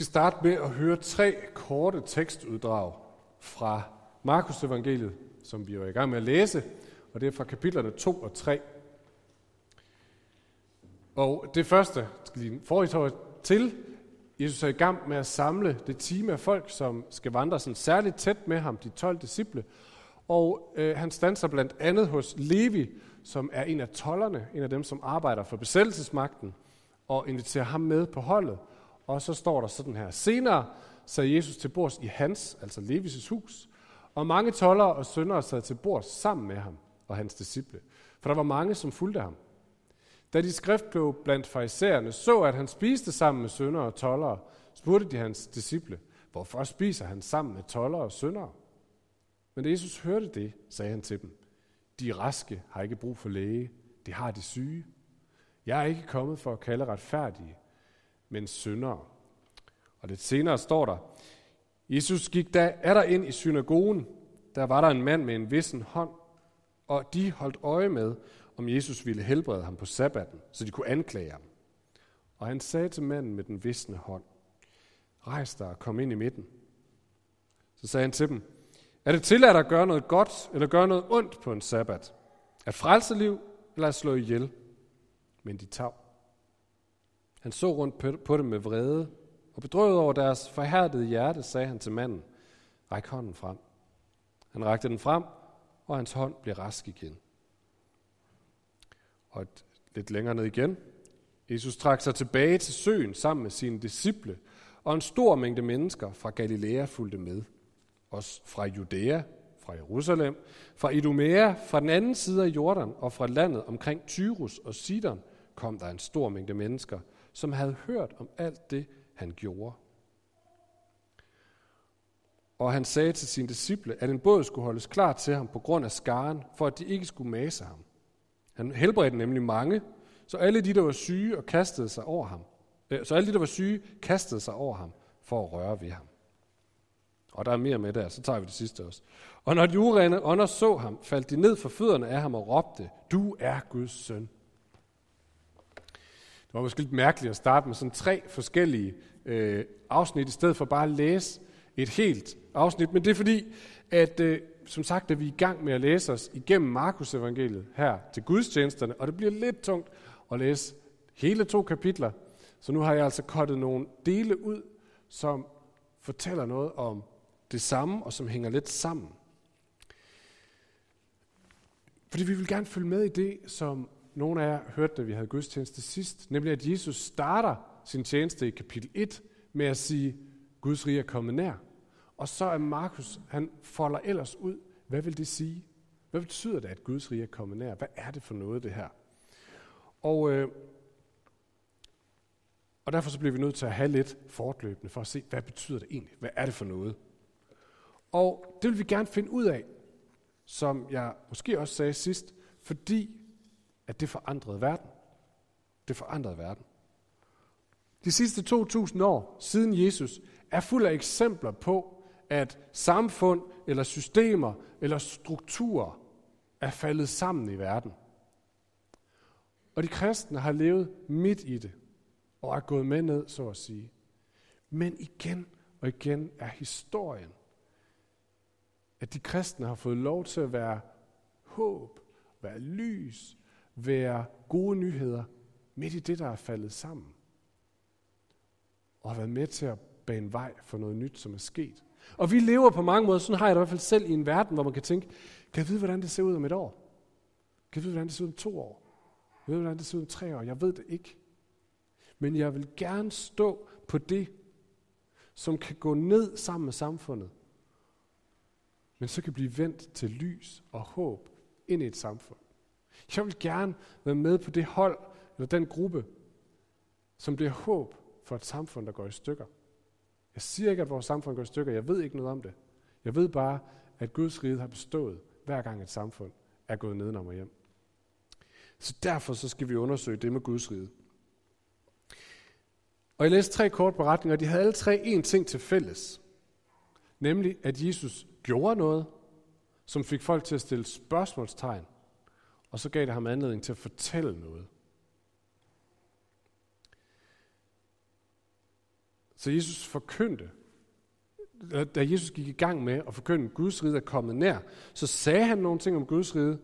skal starte med at høre tre korte tekstuddrag fra Markus evangeliet, som vi er i gang med at læse, og det er fra kapitlerne 2 og 3. Og det første, skal lige forrige til, Jesus er i gang med at samle det team af folk, som skal vandre sådan særligt tæt med ham, de 12 disciple. Og øh, han standser blandt andet hos Levi, som er en af tollerne, en af dem, som arbejder for besættelsesmagten, og inviterer ham med på holdet. Og så står der sådan her. Senere sad Jesus til bords i hans, altså Levis' hus, og mange tollere og søndere sad til bords sammen med ham og hans disciple. For der var mange, som fulgte ham. Da de skriftkloge blandt farisæerne så, at han spiste sammen med søndere og tollere, spurgte de hans disciple, hvorfor spiser han sammen med tollere og søndere? Men da Jesus hørte det, sagde han til dem, de raske har ikke brug for læge, det har de syge. Jeg er ikke kommet for at kalde retfærdige, men syndere. Og lidt senere står der, Jesus gik da er der ind i synagogen. Der var der en mand med en vissen hånd, og de holdt øje med, om Jesus ville helbrede ham på sabbaten, så de kunne anklage ham. Og han sagde til manden med den visne hånd, rejs dig og kom ind i midten. Så sagde han til dem, er det tilladt at gøre noget godt eller gøre noget ondt på en sabbat? At frelse liv eller at slå ihjel? Men de tav. Han så rundt på dem med vrede, og bedrøvet over deres forhærdede hjerte, sagde han til manden, ræk hånden frem. Han rakte den frem, og hans hånd blev rask igen. Og et, lidt længere ned igen. Jesus trak sig tilbage til søen sammen med sine disciple, og en stor mængde mennesker fra Galilea fulgte med. Også fra Judæa, fra Jerusalem, fra Idumea, fra den anden side af Jordan og fra landet omkring Tyrus og Sidon kom der en stor mængde mennesker, som havde hørt om alt det, han gjorde. Og han sagde til sine disciple, at en båd skulle holdes klar til ham på grund af skaren, for at de ikke skulle mase ham. Han helbredte nemlig mange, så alle de, der var syge og kastede sig over ham, øh, så alle de, der var syge, kastede sig over ham for at røre ved ham. Og der er mere med der, så tager vi det sidste også. Og når de urene ånder så ham, faldt de ned for fødderne af ham og råbte, du er Guds søn. Det var måske lidt mærkeligt at starte med sådan tre forskellige øh, afsnit, i stedet for bare at læse et helt afsnit. Men det er fordi, at øh, som sagt er vi i gang med at læse os igennem Markus evangeliet her til gudstjenesterne, og det bliver lidt tungt at læse hele to kapitler. Så nu har jeg altså kottet nogle dele ud, som fortæller noget om det samme, og som hænger lidt sammen. Fordi vi vil gerne følge med i det, som nogle af jer hørte, da vi havde gudstjeneste sidst, nemlig at Jesus starter sin tjeneste i kapitel 1 med at sige, Guds rige er kommet nær. Og så er Markus, han folder ellers ud, hvad vil det sige? Hvad betyder det, at Guds rige er kommet nær? Hvad er det for noget, det her? Og, øh, og derfor så bliver vi nødt til at have lidt fortløbende for at se, hvad betyder det egentlig? Hvad er det for noget? Og det vil vi gerne finde ud af, som jeg måske også sagde sidst, fordi at det forandrede verden. Det forandrede verden. De sidste 2000 år siden Jesus er fuld af eksempler på, at samfund eller systemer eller strukturer er faldet sammen i verden. Og de kristne har levet midt i det og er gået med ned, så at sige. Men igen og igen er historien, at de kristne har fået lov til at være håb, være lys, være gode nyheder midt i det, der er faldet sammen. Og har været med til at bane vej for noget nyt, som er sket. Og vi lever på mange måder, sådan har jeg det i hvert fald selv i en verden, hvor man kan tænke, kan jeg vide, hvordan det ser ud om et år? Kan jeg vide, hvordan det ser ud om to år? Kan jeg vide, hvordan det ser ud om tre år? Jeg ved det ikke. Men jeg vil gerne stå på det, som kan gå ned sammen med samfundet, men så kan blive vendt til lys og håb ind i et samfund. Jeg vil gerne være med på det hold, eller den gruppe, som bliver håb for et samfund, der går i stykker. Jeg siger ikke, at vores samfund går i stykker. Jeg ved ikke noget om det. Jeg ved bare, at Guds rige har bestået, hver gang et samfund er gået nedenom og hjem. Så derfor så skal vi undersøge det med Guds rige. Og jeg læste tre kort beretninger, og de havde alle tre én ting til fælles. Nemlig, at Jesus gjorde noget, som fik folk til at stille spørgsmålstegn og så gav det ham anledning til at fortælle noget. Så Jesus forkyndte, da Jesus gik i gang med at forkynde, at Guds rige er kommet nær, så sagde han nogle ting om Guds rige,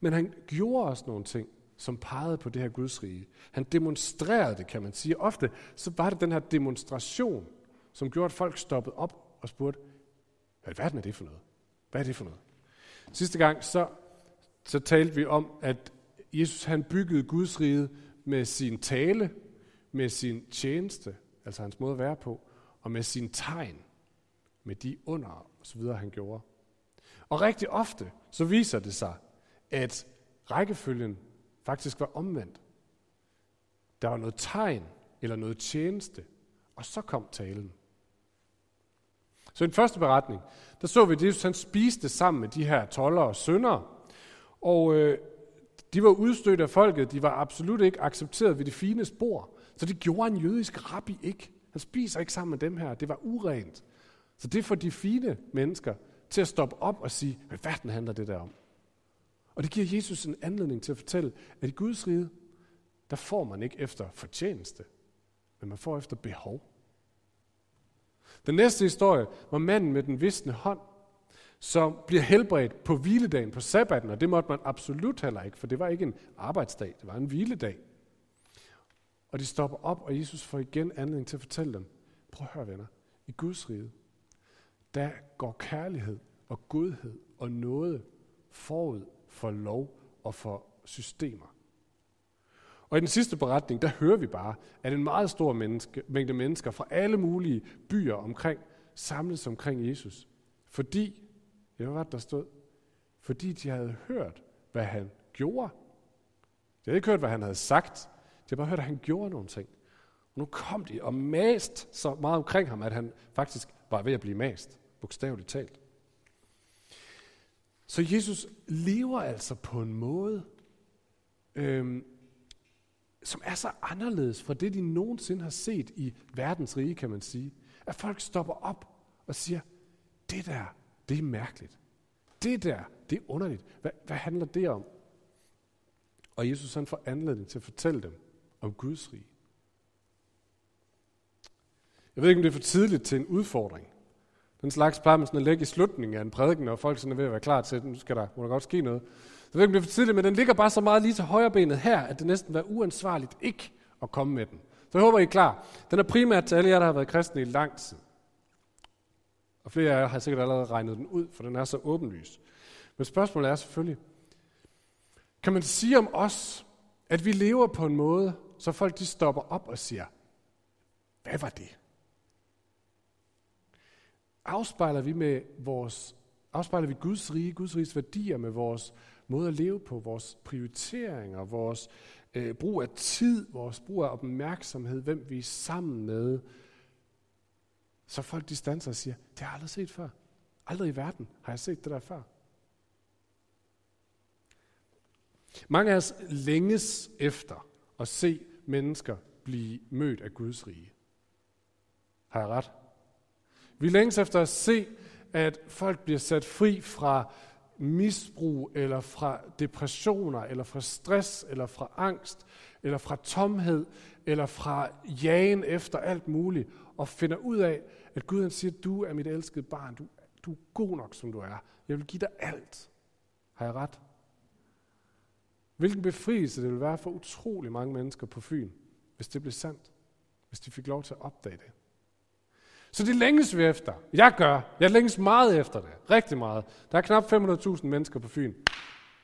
men han gjorde også nogle ting, som pegede på det her Guds rige. Han demonstrerede det, kan man sige. Ofte så var det den her demonstration, som gjorde, at folk stoppede op og spurgte, hvad er det for noget? Hvad er det for noget? Sidste gang, så, så talte vi om, at Jesus han byggede Guds rige med sin tale, med sin tjeneste, altså hans måde at være på, og med sin tegn, med de under og så videre, han gjorde. Og rigtig ofte, så viser det sig, at rækkefølgen faktisk var omvendt. Der var noget tegn eller noget tjeneste, og så kom talen. Så i den første beretning, der så vi, at Jesus han spiste sammen med de her toller og syndere, og øh, de var udstødt af folket, de var absolut ikke accepteret ved det fine spor. Så det gjorde en jødisk rabbi ikke. Han spiser ikke sammen med dem her, det var urent. Så det får de fine mennesker til at stoppe op og sige, hvad verden handler det der om? Og det giver Jesus en anledning til at fortælle, at i Guds rige, der får man ikke efter fortjeneste, men man får efter behov. Den næste historie var manden med den visne hånd, som bliver helbredt på hviledagen, på sabbaten, og det måtte man absolut heller ikke, for det var ikke en arbejdsdag, det var en hviledag. Og de stopper op, og Jesus får igen anledning til at fortælle dem, prøv at høre venner, i Guds rige, der går kærlighed og godhed og noget forud for lov og for systemer. Og i den sidste beretning, der hører vi bare, at en meget stor menneske, mængde mennesker fra alle mulige byer omkring samles omkring Jesus. Fordi, ja, hvad var det, der stod? Fordi de havde hørt, hvad han gjorde. De havde ikke hørt, hvad han havde sagt. De havde bare hørt, at han gjorde nogle ting. Og nu kom de og mast så meget omkring ham, at han faktisk var ved at blive mast, bogstaveligt talt. Så Jesus lever altså på en måde, øhm, som er så anderledes fra det, de nogensinde har set i verdens rige, kan man sige. At folk stopper op og siger, det der, det er mærkeligt. Det der, det er underligt. Hvad, hvad handler det om? Og Jesus han får anledning til at fortælle dem om Guds rige. Jeg ved ikke, om det er for tidligt til en udfordring. Den slags plejer man sådan at lægge i slutningen af en prædiken, og folk sådan er ved at være klar til, at nu skal der, må der godt ske noget. Så det er for tidligt, men den ligger bare så meget lige til højre benet her, at det næsten er uansvarligt ikke at komme med den. Så jeg håber, I er klar. Den er primært til alle jer, der har været kristne i lang tid. Og flere af jer har sikkert allerede regnet den ud, for den er så åbenlys. Men spørgsmålet er selvfølgelig, kan man sige om os, at vi lever på en måde, så folk de stopper op og siger, hvad var det? afspejler vi med vores, afspejler vi Guds rige, Guds riges værdier med vores måde at leve på, vores prioriteringer, vores øh, brug af tid, vores brug af opmærksomhed, hvem vi er sammen med. Så folk de standser og siger, det har jeg aldrig set før. Aldrig i verden har jeg set det der før. Mange af os længes efter at se mennesker blive mødt af Guds rige. Har jeg ret? Vi længes efter at se, at folk bliver sat fri fra misbrug, eller fra depressioner, eller fra stress, eller fra angst, eller fra tomhed, eller fra jagen efter alt muligt, og finder ud af, at Gud han siger, du er mit elskede barn, du, du er god nok, som du er. Jeg vil give dig alt. Har jeg ret? Hvilken befrielse det vil være for utrolig mange mennesker på Fyn, hvis det blev sandt. Hvis de fik lov til at opdage det. Så det længes vi efter. Jeg gør. Jeg længes meget efter det. Rigtig meget. Der er knap 500.000 mennesker på Fyn.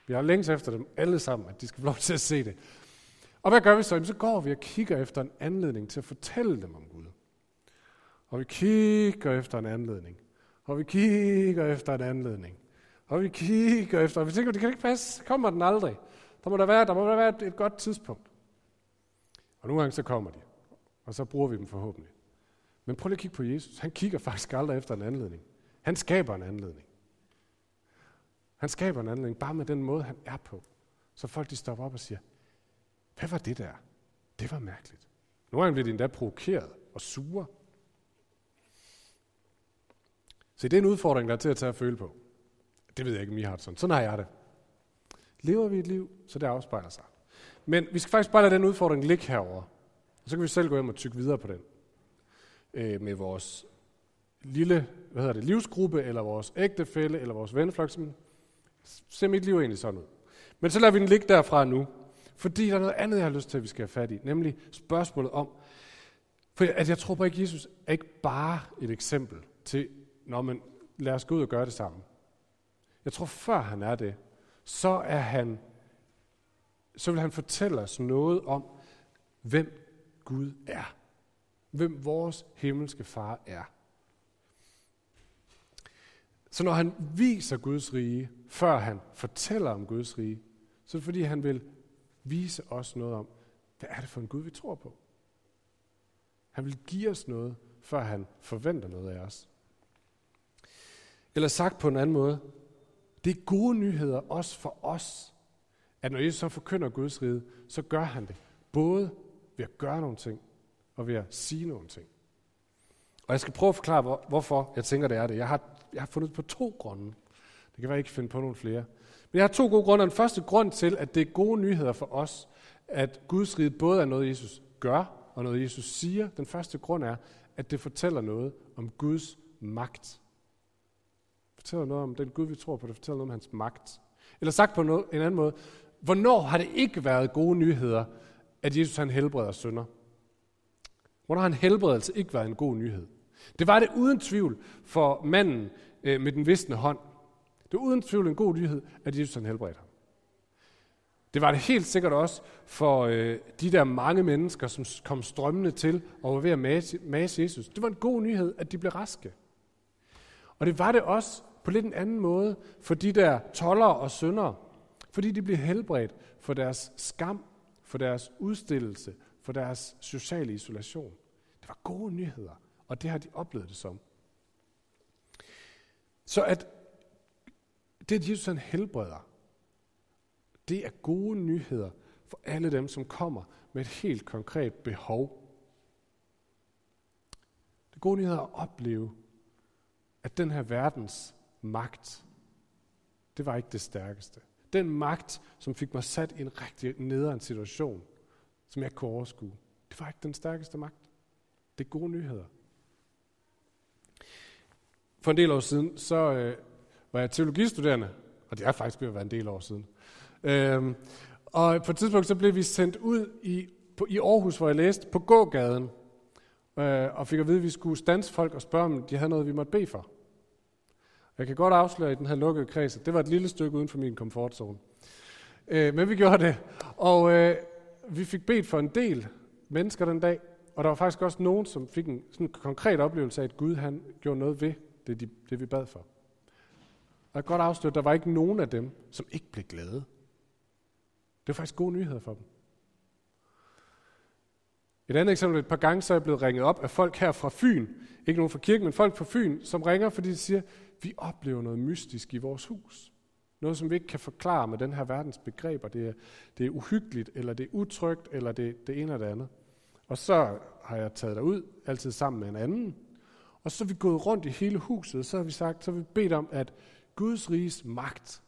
Vi har længes efter dem alle sammen, at de skal få lov til at se det. Og hvad gør vi så? Jamen, så går vi og kigger efter en anledning til at fortælle dem om Gud. Og vi kigger efter en anledning. Og vi kigger efter en anledning. Og vi kigger efter, og vi tænker, det kan ikke passe, så kommer den aldrig. Der må der være, der må der være et, et godt tidspunkt. Og nogle gange så kommer de, og så bruger vi dem forhåbentlig. Men prøv lige at kigge på Jesus. Han kigger faktisk aldrig efter en anledning. Han skaber en anledning. Han skaber en anledning bare med den måde, han er på. Så folk de stopper op og siger, hvad var det der? Det var mærkeligt. Nu er han blevet endda provokeret og sur. Så det er en udfordring, der er til at tage at føle på. Det ved jeg ikke, om I har det sådan. Sådan har jeg det. Lever vi et liv, så det afspejler sig. Men vi skal faktisk bare lade den udfordring ligge herover. Og så kan vi selv gå hjem og tykke videre på den. øh, med vores lille hvad hedder det, livsgruppe, eller vores ægtefælle, eller vores venneflok, ser mit liv egentlig sådan ud. Men så lader vi den ligge derfra nu, fordi der er noget andet, jeg har lyst til, at vi skal have fat i, nemlig spørgsmålet om, for at jeg tror på, at Jesus er ikke bare et eksempel til, når man lad os gå ud og gøre det sammen. Jeg tror, før han er det, så er han, så vil han fortælle os noget om, hvem Gud er. Hvem vores himmelske far er. Så når han viser Guds rige, før han fortæller om Guds rige, så er det fordi, han vil vise os noget om, hvad er det for en Gud, vi tror på. Han vil give os noget, før han forventer noget af os. Eller sagt på en anden måde, det er gode nyheder også for os, at når Jesus så forkynder Guds rige, så gør han det. Både ved at gøre nogle ting, og ved at sige nogle ting. Og jeg skal prøve at forklare, hvorfor jeg tænker, det er det. Jeg har, jeg har fundet på to grunde. Det kan være, jeg ikke finde på nogle flere. Men jeg har to gode grunde. Den første grund til, at det er gode nyheder for os, at Guds rige både er noget, Jesus gør, og noget, Jesus siger. Den første grund er, at det fortæller noget om Guds magt. Det fortæller noget om den Gud, vi tror på. Det fortæller noget om hans magt. Eller sagt på noget, en anden måde. Hvornår har det ikke været gode nyheder, at Jesus han helbreder sønder? Hvornår har en helbredelse ikke været en god nyhed? Det var det uden tvivl for manden øh, med den visne hånd. Det var uden tvivl en god nyhed, at Jesus han helbredte ham. Det var det helt sikkert også for øh, de der mange mennesker, som kom strømmende til og var ved at mase, mase Jesus. Det var en god nyhed, at de blev raske. Og det var det også på lidt en anden måde for de der toller og syndere, fordi de blev helbredt for deres skam, for deres udstillelse, for deres sociale isolation. Det var gode nyheder, og det har de oplevet det som. Så at det, at Jesus han helbreder, det er gode nyheder for alle dem, som kommer med et helt konkret behov. Det er gode nyheder at opleve, at den her verdens magt, det var ikke det stærkeste. Den magt, som fik mig sat i en rigtig nederen situation, som jeg kunne overskue, det var ikke den stærkeste magt. Det er gode nyheder. For en del år siden, så øh, var jeg teologistuderende, og det er faktisk ved at være en del år siden. Øhm, og på et tidspunkt så blev vi sendt ud i, på, i Aarhus, hvor jeg læste, på gågaden, øh, og fik at vide, at vi skulle stanse folk og spørge, om de havde noget, vi måtte bede for. Jeg kan godt afsløre i den her lukkede kreds, at det var et lille stykke uden for min komfortzone. Øh, men vi gjorde det, og øh, vi fik bedt for en del mennesker den dag, og der var faktisk også nogen, som fik en sådan en konkret oplevelse af, at Gud han gjorde noget ved det, de, det vi bad for. Og jeg kan godt afsløre, at der var ikke nogen af dem, som ikke blev glade. Det var faktisk gode nyheder for dem. Et andet eksempel, et par gange så er jeg blevet ringet op af folk her fra Fyn, ikke nogen fra kirken, men folk fra Fyn, som ringer, fordi de siger, vi oplever noget mystisk i vores hus. Noget, som vi ikke kan forklare med den her verdens begreber. Det er, det er uhyggeligt, eller det er utrygt, eller det, det ene eller det andet. Og så har jeg taget ud, altid sammen med en anden. Og så er vi gået rundt i hele huset, og så har vi sagt, så har vi bedt om, at Guds riges magt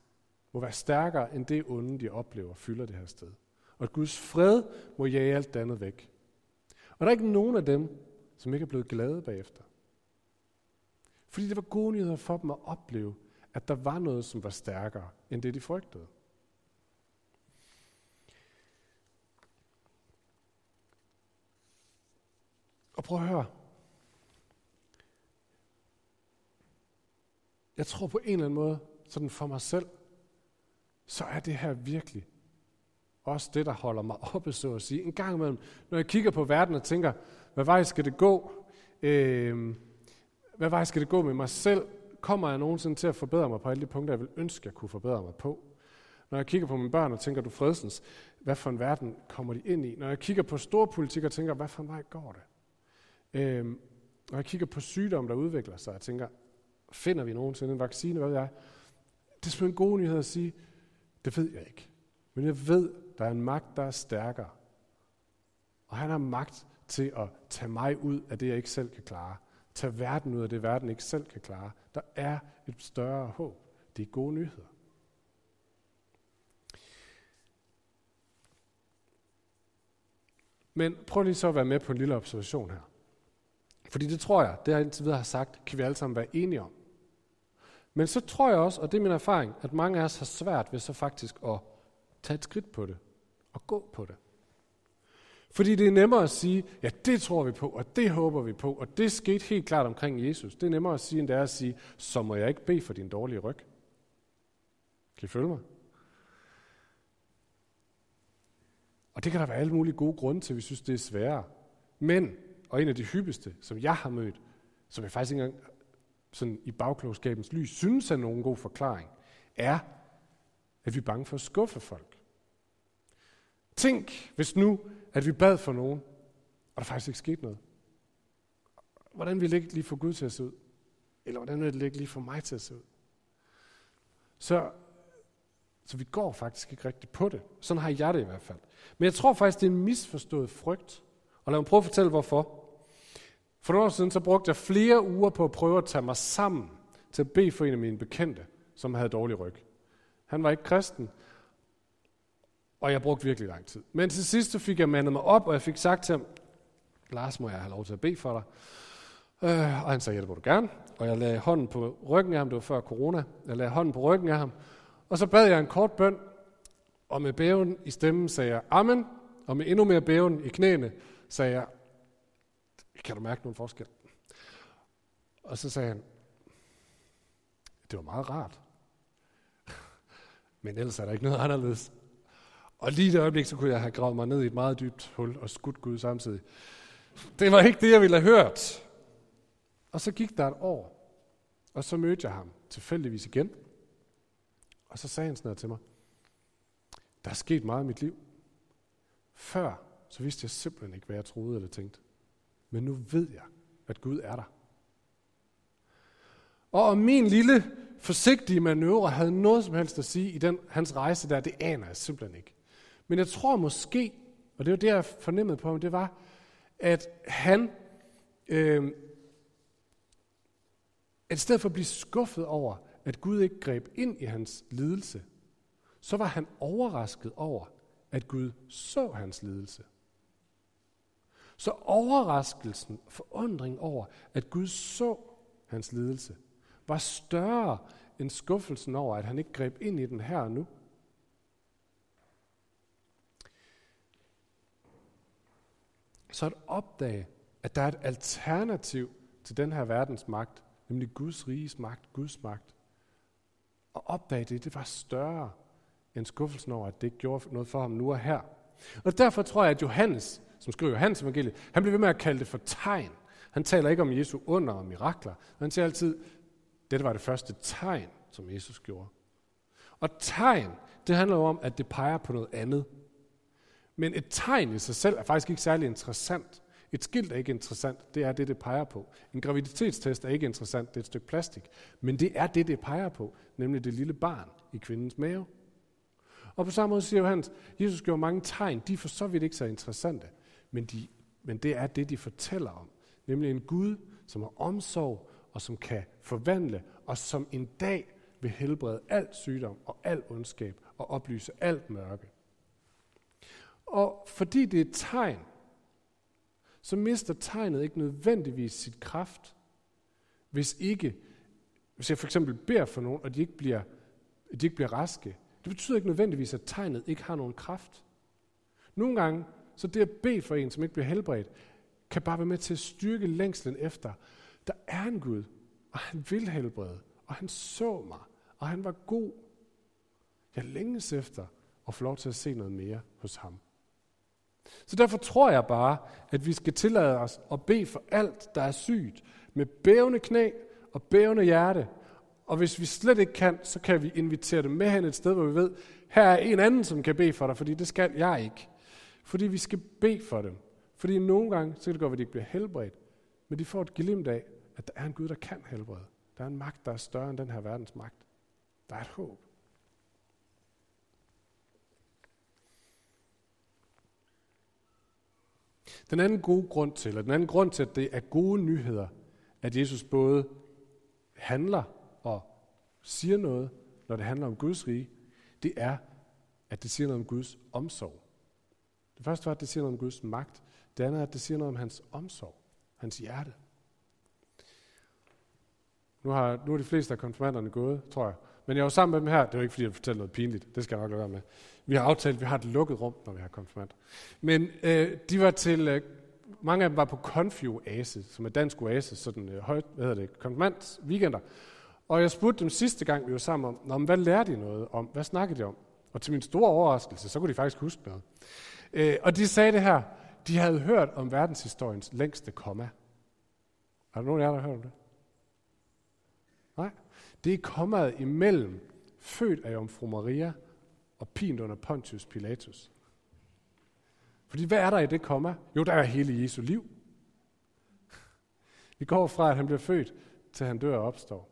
må være stærkere end det onde, de oplever, fylder det her sted. Og at Guds fred må jage alt det andet væk. Og der er ikke nogen af dem, som ikke er blevet glade bagefter. Fordi det var gode nyheder for dem at opleve, at der var noget, som var stærkere end det, de frygtede. Og prøv at høre. Jeg tror på en eller anden måde, sådan for mig selv, så er det her virkelig også det, der holder mig oppe, så at sige. En gang imellem, når jeg kigger på verden og tænker, hvad vej skal det gå? Øh, hvad vej skal det gå med mig selv? Kommer jeg nogensinde til at forbedre mig på alle de punkter, jeg vil ønske, jeg kunne forbedre mig på? Når jeg kigger på mine børn og tænker, du fredsens, hvad for en verden kommer de ind i? Når jeg kigger på storpolitik og tænker, hvad for en vej går det? Øh, når jeg kigger på sygdomme, der udvikler sig, og tænker, finder vi nogensinde en vaccine, hvad ved jeg? Det er simpelthen en god nyhed at sige, det ved jeg ikke. Men jeg ved, der er en magt, der er stærkere. Og han har magt til at tage mig ud af det, jeg ikke selv kan klare. Tage verden ud af det, verden ikke selv kan klare. Der er et større håb. Det er gode nyheder. Men prøv lige så at være med på en lille observation her. Fordi det tror jeg, det jeg indtil videre har sagt, kan vi alle sammen være enige om. Men så tror jeg også, og det er min erfaring, at mange af os har svært ved så faktisk at tage et skridt på det og gå på det. Fordi det er nemmere at sige, ja, det tror vi på, og det håber vi på, og det skete helt klart omkring Jesus. Det er nemmere at sige, end det er at sige, så må jeg ikke bede for din dårlige ryg. Kan I følge mig? Og det kan der være alle mulige gode grunde til, at vi synes, det er sværere. Men, og en af de hyppigste, som jeg har mødt, som jeg faktisk ikke engang sådan i bagklogskabens lys synes er nogen god forklaring, er, at vi er bange for at skuffe folk. Tænk, hvis nu, at vi bad for nogen, og der faktisk ikke skete noget. Hvordan ville det ikke lige få Gud til at se ud? Eller hvordan ville det ikke lige få mig til at se ud? Så, så vi går faktisk ikke rigtigt på det. Sådan har jeg det i hvert fald. Men jeg tror faktisk, det er en misforstået frygt. Og lad mig prøve at fortælle, hvorfor. For nogle år siden, så brugte jeg flere uger på at prøve at tage mig sammen til at bede for en af mine bekendte, som havde dårlig ryg. Han var ikke kristen, og jeg brugte virkelig lang tid. Men til sidst så fik jeg mandet mig op, og jeg fik sagt til ham, Lars, må jeg have lov til at bede for dig? Øh, og han sagde, ja, det må du gerne. Og jeg lagde hånden på ryggen af ham, det var før corona. Jeg lagde hånden på ryggen af ham, og så bad jeg en kort bøn, og med bæven i stemmen sagde jeg, Amen, og med endnu mere bæven i knæene sagde jeg, kan du mærke nogen forskel? Og så sagde han, det var meget rart. Men ellers er der ikke noget anderledes. Og lige i det øjeblik, så kunne jeg have gravet mig ned i et meget dybt hul og skudt Gud samtidig. Det var ikke det, jeg ville have hørt. Og så gik der et år, og så mødte jeg ham tilfældigvis igen. Og så sagde han sådan noget til mig. Der er sket meget i mit liv. Før, så vidste jeg simpelthen ikke, hvad jeg troede eller tænkte. Men nu ved jeg, at Gud er der. Og om min lille forsigtige manøvre havde noget som helst at sige i den, hans rejse der, det aner jeg simpelthen ikke. Men jeg tror måske, og det var det, jeg fornemmede på ham, det var, at han, øh, at i stedet for at blive skuffet over, at Gud ikke greb ind i hans lidelse, så var han overrasket over, at Gud så hans lidelse. Så overraskelsen, forundring over, at Gud så hans lidelse, var større end skuffelsen over, at han ikke greb ind i den her og nu. Så at opdage, at der er et alternativ til den her verdens magt, nemlig Guds riges magt, Guds magt. Og opdage det, det var større end skuffelsen over, at det ikke gjorde noget for ham nu og her. Og derfor tror jeg, at Johannes, som skriver Johannes evangeliet, han bliver ved med at kalde det for tegn. Han taler ikke om Jesu under og mirakler. Han siger altid, dette var det første tegn, som Jesus gjorde. Og tegn, det handler jo om, at det peger på noget andet. Men et tegn i sig selv er faktisk ikke særlig interessant. Et skilt er ikke interessant, det er det, det peger på. En graviditetstest er ikke interessant, det er et stykke plastik. Men det er det, det peger på, nemlig det lille barn i kvindens mave. Og på samme måde siger Johannes, Jesus gjorde mange tegn, de er for så vidt ikke så interessante, men, de, men det er det, de fortæller om. Nemlig en Gud, som har omsorg og som kan forvandle, og som en dag vil helbrede al sygdom og al ondskab og oplyse alt mørke. Og fordi det er et tegn, så mister tegnet ikke nødvendigvis sit kraft, hvis ikke, hvis jeg for eksempel beder for nogen, og de ikke bliver, de ikke bliver raske, det betyder ikke nødvendigvis, at tegnet ikke har nogen kraft. Nogle gange, så det at bede for en, som ikke bliver helbredt, kan bare være med til at styrke længslen efter. Der er en Gud, og han vil helbrede, og han så mig, og han var god. Jeg længes efter at få lov til at se noget mere hos ham. Så derfor tror jeg bare, at vi skal tillade os at bede for alt, der er sygt, med bævende knæ og bævende hjerte. Og hvis vi slet ikke kan, så kan vi invitere dem med hen et sted, hvor vi ved, her er en anden, som kan bede for dig, fordi det skal jeg ikke. Fordi vi skal bede for dem. Fordi nogle gange, så kan det godt at de ikke bliver helbredt, men de får et glimt af, at der er en Gud, der kan helbrede. Der er en magt, der er større end den her verdens magt. Der er et håb. Den anden gode grund til, eller den anden grund til, at det er gode nyheder, at Jesus både handler og siger noget, når det handler om Guds rige, det er, at det siger noget om Guds omsorg. Det første var, at det siger noget om Guds magt. Det andet er, at det siger noget om hans omsorg, hans hjerte. Nu har, nu er de fleste af konfirmanderne gået, tror jeg. Men jeg var sammen med dem her. Det er jo ikke, fordi jeg fortæller noget pinligt. Det skal jeg nok lade være med. Vi har aftalt, at vi har et lukket rum, når vi har konfirmand. Men øh, de var til... Øh, mange af dem var på Confio Ase, som er dansk oase, sådan øh, højt, hvad hedder det, konfirmands weekender. Og jeg spurgte dem sidste gang, vi var sammen om, Nå, men hvad lærte de noget om? Hvad snakkede de om? Og til min store overraskelse, så kunne de faktisk huske noget. Øh, og de sagde det her, de havde hørt om verdenshistoriens længste komma. Er der nogen af jer, der har hørt om det? Nej. Det er kommet imellem født af Jomfru Maria og pint under Pontius Pilatus. Fordi hvad er der i det komma? Jo, der er hele Jesu liv. Vi går fra, at han bliver født, til han dør og opstår.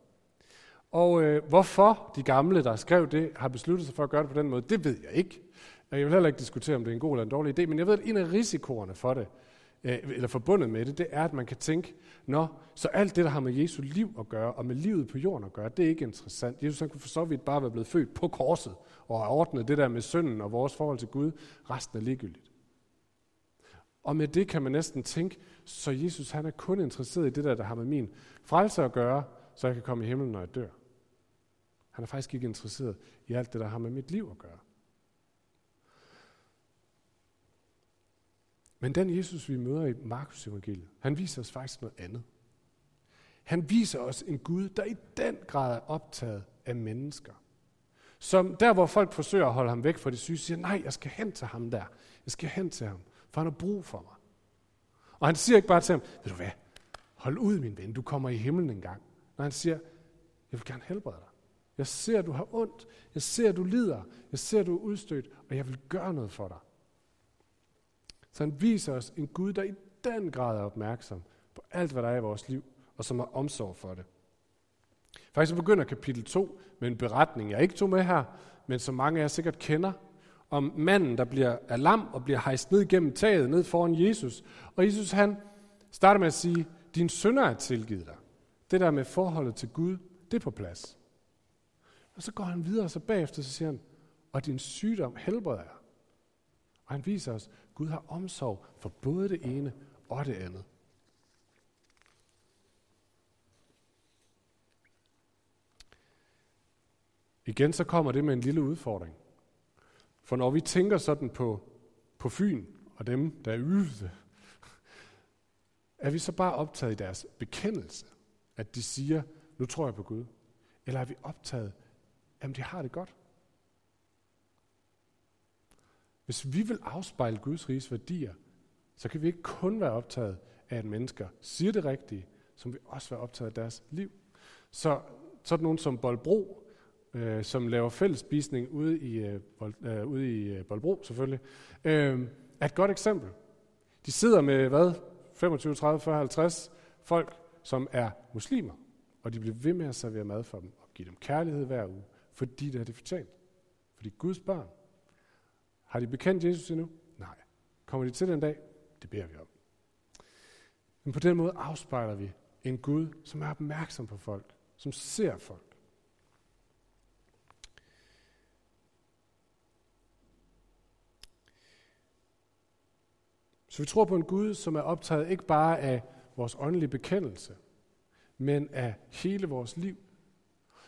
Og øh, hvorfor de gamle, der skrev det, har besluttet sig for at gøre det på den måde, det ved jeg ikke. Jeg vil heller ikke diskutere, om det er en god eller en dårlig idé, men jeg ved, at en af risikoerne for det, øh, eller forbundet med det, det er, at man kan tænke, nå, så alt det, der har med Jesu liv at gøre, og med livet på jorden at gøre, det er ikke interessant. Jesus han kunne for så vidt bare være blevet født på korset, og have ordnet det der med synden og vores forhold til Gud, resten er ligegyldigt. Og med det kan man næsten tænke, så Jesus han er kun interesseret i det der, der har med min frelse at gøre, så jeg kan komme i himlen, når jeg dør. Han er faktisk ikke interesseret i alt det, der har med mit liv at gøre. Men den Jesus, vi møder i Markus evangeliet, han viser os faktisk noget andet. Han viser os en Gud, der i den grad er optaget af mennesker. Som der, hvor folk forsøger at holde ham væk fra det syge, siger, nej, jeg skal hen til ham der. Jeg skal hen til ham, for han har brug for mig. Og han siger ikke bare til ham, ved du hvad, hold ud min ven, du kommer i himlen en gang. Når han siger, jeg vil gerne helbrede dig. Jeg ser, at du har ondt. Jeg ser, at du lider. Jeg ser, at du er udstødt, og jeg vil gøre noget for dig. Så han viser os en Gud, der i den grad er opmærksom på alt, hvad der er i vores liv, og som har omsorg for det. Faktisk begynder kapitel 2 med en beretning, jeg ikke tog med her, men som mange af jer sikkert kender, om manden, der bliver alarm lam og bliver hejst ned gennem taget, ned foran Jesus. Og Jesus han starter med at sige, din sønner er tilgivet dig. Det der med forholdet til Gud, det er på plads. Og så går han videre, og så bagefter så siger han, og din sygdom helbreder jeg. Og han viser os, Gud har omsorg for både det ene og det andet. Igen så kommer det med en lille udfordring. For når vi tænker sådan på, på Fyn og dem, der er ydelse, er vi så bare optaget i deres bekendelse, at de siger, nu tror jeg på Gud? Eller er vi optaget, at de har det godt? Hvis vi vil afspejle Guds riges værdier, så kan vi ikke kun være optaget af, at mennesker siger det rigtige, som vi også være optaget af deres liv. Så sådan nogen som Bolbro, øh, som laver fællesspisning ude i, øh, Bold, øh, ude i øh, Bolbro selvfølgelig, øh, er et godt eksempel. De sidder med, hvad, 25, 30, 40, 50 folk, som er muslimer, og de bliver ved med at servere mad for dem, og give dem kærlighed hver uge, fordi det har de fortjent. Fordi Guds børn har de bekendt Jesus endnu? Nej. Kommer de til den dag? Det beder vi om. Men på den måde afspejler vi en Gud, som er opmærksom på folk, som ser folk. Så vi tror på en Gud, som er optaget ikke bare af vores åndelige bekendelse, men af hele vores liv.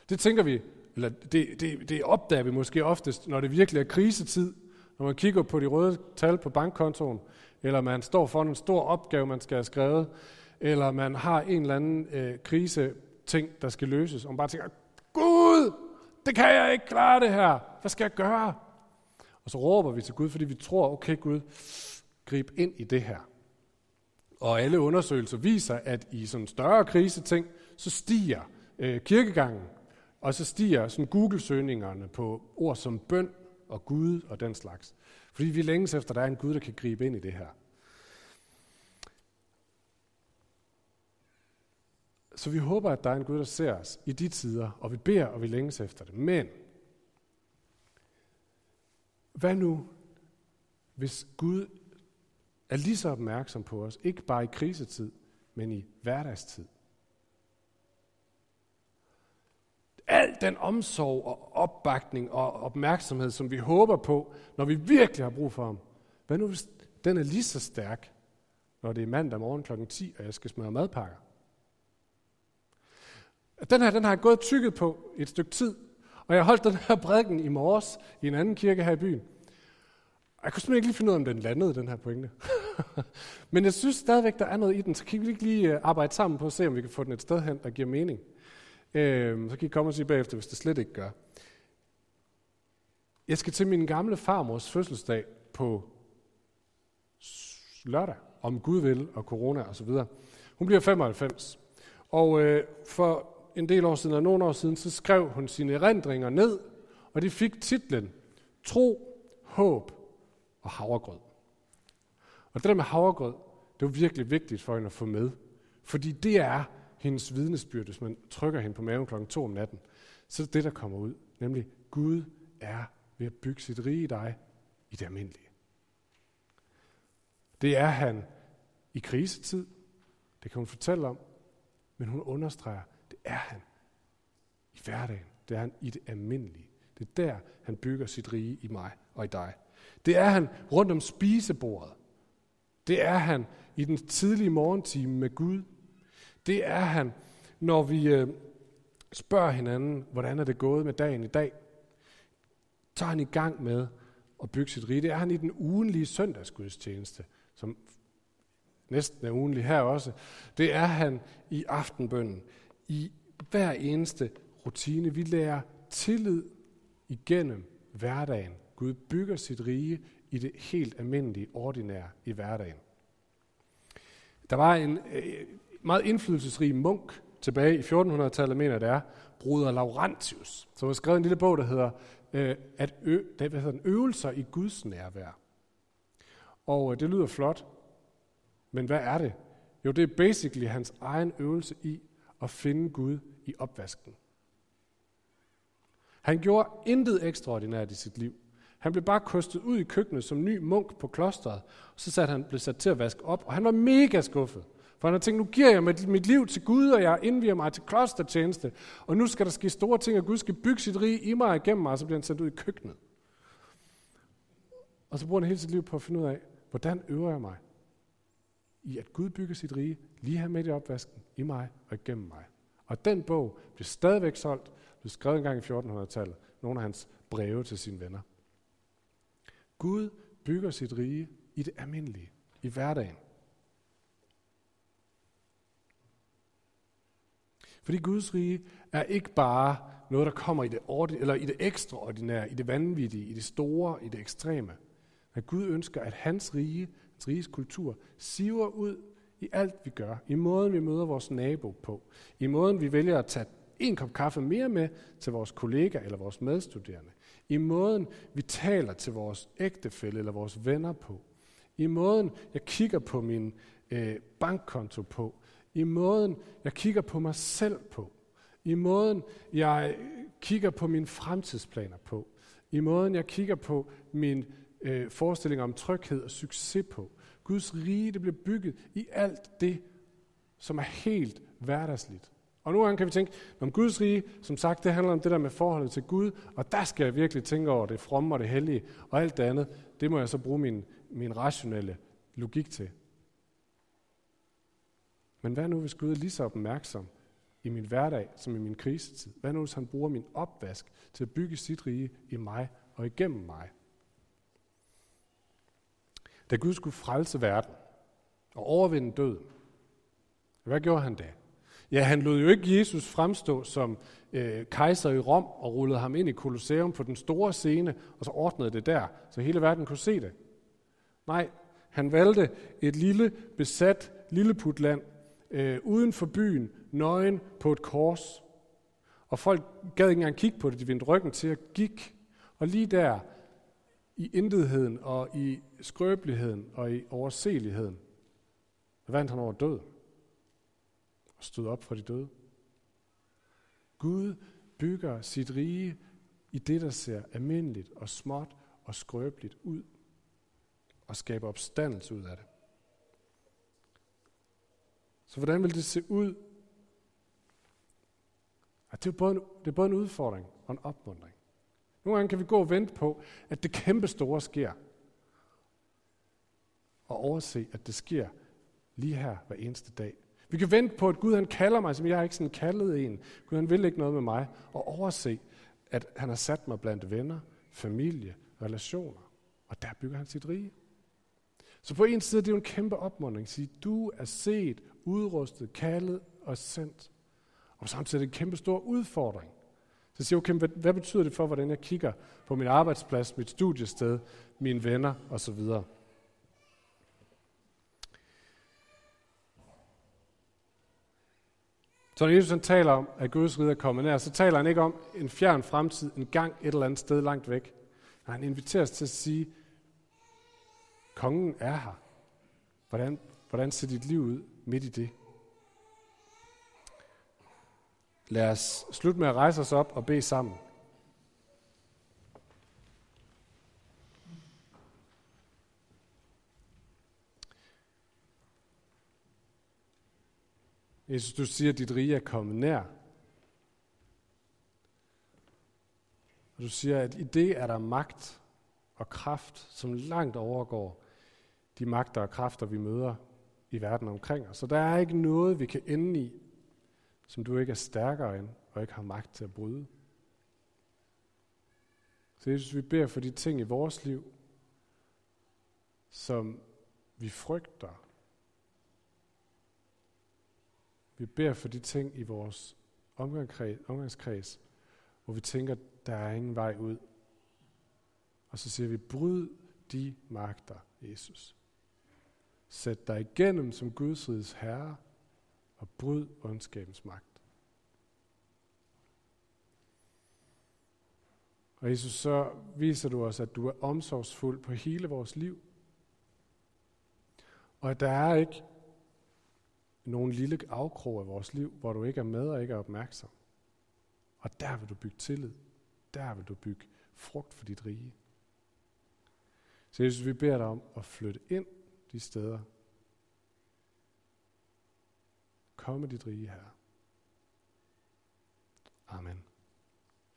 Det tænker vi, eller det, det, det opdager vi måske oftest, når det virkelig er krisetid, når man kigger på de røde tal på bankkontoen, eller man står for en stor opgave, man skal have skrevet, eller man har en eller anden øh, krise ting, der skal løses, og man bare tænker, Gud, det kan jeg ikke klare det her. Hvad skal jeg gøre? Og så råber vi til Gud, fordi vi tror, okay Gud, grib ind i det her. Og alle undersøgelser viser, at i sådan større kriseting, så stiger øh, kirkegangen, og så stiger sådan Google-søgningerne på ord som bøn og Gud og den slags. Fordi vi længes efter, at der er en Gud, der kan gribe ind i det her. Så vi håber, at der er en Gud, der ser os i de tider, og vi beder, og vi længes efter det. Men, hvad nu, hvis Gud er lige så opmærksom på os, ikke bare i krisetid, men i hverdagstid? Al den omsorg og opbakning og opmærksomhed, som vi håber på, når vi virkelig har brug for ham. Hvad nu hvis den er lige så stærk, når det er mandag morgen kl. 10, og jeg skal smøre madpakker? Den her, den har jeg gået tykket på et stykke tid, og jeg holdt den her prædiken i morges i en anden kirke her i byen. Jeg kunne simpelthen ikke lige finde ud af, om den landede, den her pointe. Men jeg synes stadigvæk, der er noget i den, så kan vi ikke lige øh, arbejde sammen på at se, om vi kan få den et sted hen, der giver mening. Øh, så kan I komme og sige bagefter, hvis det slet ikke gør. Jeg skal til min gamle farmors fødselsdag på lørdag, om Gud vil, og corona og så videre. Hun bliver 95. Og øh, for en del år siden, og nogle år siden, så skrev hun sine erindringer ned, og de fik titlen Tro, håb og havregrød. Og det der med havregrød, det var virkelig vigtigt for hende at få med. Fordi det er hendes vidnesbyrd, hvis man trykker hende på maven klokken 2 om natten. Så er det det, der kommer ud. Nemlig, Gud er ved at bygge sit rige i dig i det almindelige. Det er han i krisetid. Det kan hun fortælle om. Men hun understreger, det er han i hverdagen. Det er han i det almindelige. Det er der, han bygger sit rige i mig og i dig. Det er han rundt om spisebordet. Det er han i den tidlige morgentime med Gud. Det er han, når vi øh, spørger hinanden, hvordan er det gået med dagen i dag. Tager han i gang med at bygge sit rige. Det er han i den ugenlige søndagsgudstjeneste, som næsten er ugenlig her også. Det er han i aftenbønden. I hver eneste rutine. Vi lærer tillid igennem hverdagen. Gud bygger sit rige i det helt almindelige, ordinære i hverdagen. Der var en øh, meget indflydelsesrig munk tilbage i 1400-tallet, mener det er, bruder Laurentius, som har skrevet en lille bog, der hedder, øh, at ø, der, hvad hedder den, Øvelser i Guds nærvær. Og øh, det lyder flot, men hvad er det? Jo, det er basically hans egen øvelse i at finde Gud i opvasken. Han gjorde intet ekstraordinært i sit liv. Han blev bare kostet ud i køkkenet som ny munk på klosteret, og så satte han, blev sat til at vaske op, og han var mega skuffet. For han har tænkt, nu giver jeg mit liv til Gud, og jeg indviger mig til klostertjeneste, og nu skal der ske store ting, og Gud skal bygge sit rige i mig og igennem mig, og så bliver han sendt ud i køkkenet. Og så bruger han hele sit liv på at finde ud af, hvordan øver jeg mig i at Gud bygger sit rige lige her midt i opvasken, i mig og igennem mig. Og den bog blev stadigvæk solgt, blev skrevet engang i 1400-tallet, nogle af hans breve til sine venner. Gud bygger sit rige i det almindelige, i hverdagen. Fordi Guds rige er ikke bare noget, der kommer i det, ordin- eller i det ekstraordinære, i det vanvittige, i det store, i det ekstreme. Men Gud ønsker, at hans rige, hans riges kultur, siver ud i alt, vi gør. I måden, vi møder vores nabo på. I måden, vi vælger at tage en kop kaffe mere med til vores kollega eller vores medstuderende. I måden, vi taler til vores ægtefælle eller vores venner på. I måden, jeg kigger på min øh, bankkonto på. I måden, jeg kigger på mig selv på. I måden, jeg kigger på mine fremtidsplaner på. I måden, jeg kigger på min øh, forestilling om tryghed og succes på. Guds rige, det bliver bygget i alt det, som er helt hverdagsligt. Og nogle gange kan vi tænke, om Guds rige, som sagt, det handler om det der med forholdet til Gud, og der skal jeg virkelig tænke over det fromme og det hellige, og alt det andet, det må jeg så bruge min, min rationelle logik til. Men hvad nu, hvis Gud er lige så opmærksom i min hverdag som i min krisetid? Hvad nu, hvis han bruger min opvask til at bygge sit rige i mig og igennem mig? Da Gud skulle frelse verden og overvinde døden, hvad gjorde han da? Ja, han lod jo ikke Jesus fremstå som øh, kejser i Rom og rullede ham ind i Colosseum på den store scene, og så ordnede det der, så hele verden kunne se det. Nej, han valgte et lille, besat lilleputland øh, uden for byen, nøgen på et kors. Og folk gad ikke engang kigge på det, de vendte ryggen til og gik. Og lige der, i intetheden og i skrøbeligheden og i overseligheden, vandt han over død og stod op for de døde. Gud bygger sit rige i det, der ser almindeligt og småt og skrøbeligt ud, og skaber opstandelse ud af det. Så hvordan vil det se ud? At det, er både en, det er både en udfordring og en opmundring. Nogle gange kan vi gå og vente på, at det kæmpe store sker. Og overse, at det sker lige her hver eneste dag. Vi kan vente på, at Gud han kalder mig, som jeg ikke sådan kaldet en. Gud han vil ikke noget med mig. Og overse, at han har sat mig blandt venner, familie, relationer. Og der bygger han sit rige. Så på en side det er det jo en kæmpe opmuntring. Sige, du er set, udrustet, kaldet og sendt. Og samtidig er det en kæmpe stor udfordring. Så siger okay, hvad, hvad betyder det for, hvordan jeg kigger på min arbejdsplads, mit studiested, mine venner osv.? Så når Jesus han taler om, at Guds rige er kommet nær, så taler han ikke om en fjern fremtid, en gang et eller andet sted langt væk. Nej, han inviterer os til at sige, kongen er her. Hvordan, hvordan ser dit liv ud midt i det? Lad os slutte med at rejse os op og bede sammen. Jesus, du siger, at dit rige er kommet nær. Og du siger, at i det er der magt og kraft, som langt overgår de magter og kræfter, vi møder i verden omkring os. Så der er ikke noget, vi kan ende i, som du ikke er stærkere end og ikke har magt til at bryde. Så Jesus, vi beder for de ting i vores liv, som vi frygter. Vi beder for de ting i vores omgangskreds, hvor vi tænker, der er ingen vej ud. Og så siger vi, bryd de magter, Jesus. Sæt dig igennem som Guds riges herre, og bryd ondskabens magt. Og Jesus, så viser du os, at du er omsorgsfuld på hele vores liv. Og at der er ikke nogen lille afkrog af vores liv, hvor du ikke er med og ikke er opmærksom. Og der vil du bygge tillid. Der vil du bygge frugt for dit rige. Så Jesus, vi beder dig om at flytte ind de steder. Kom med dit rige her. Amen.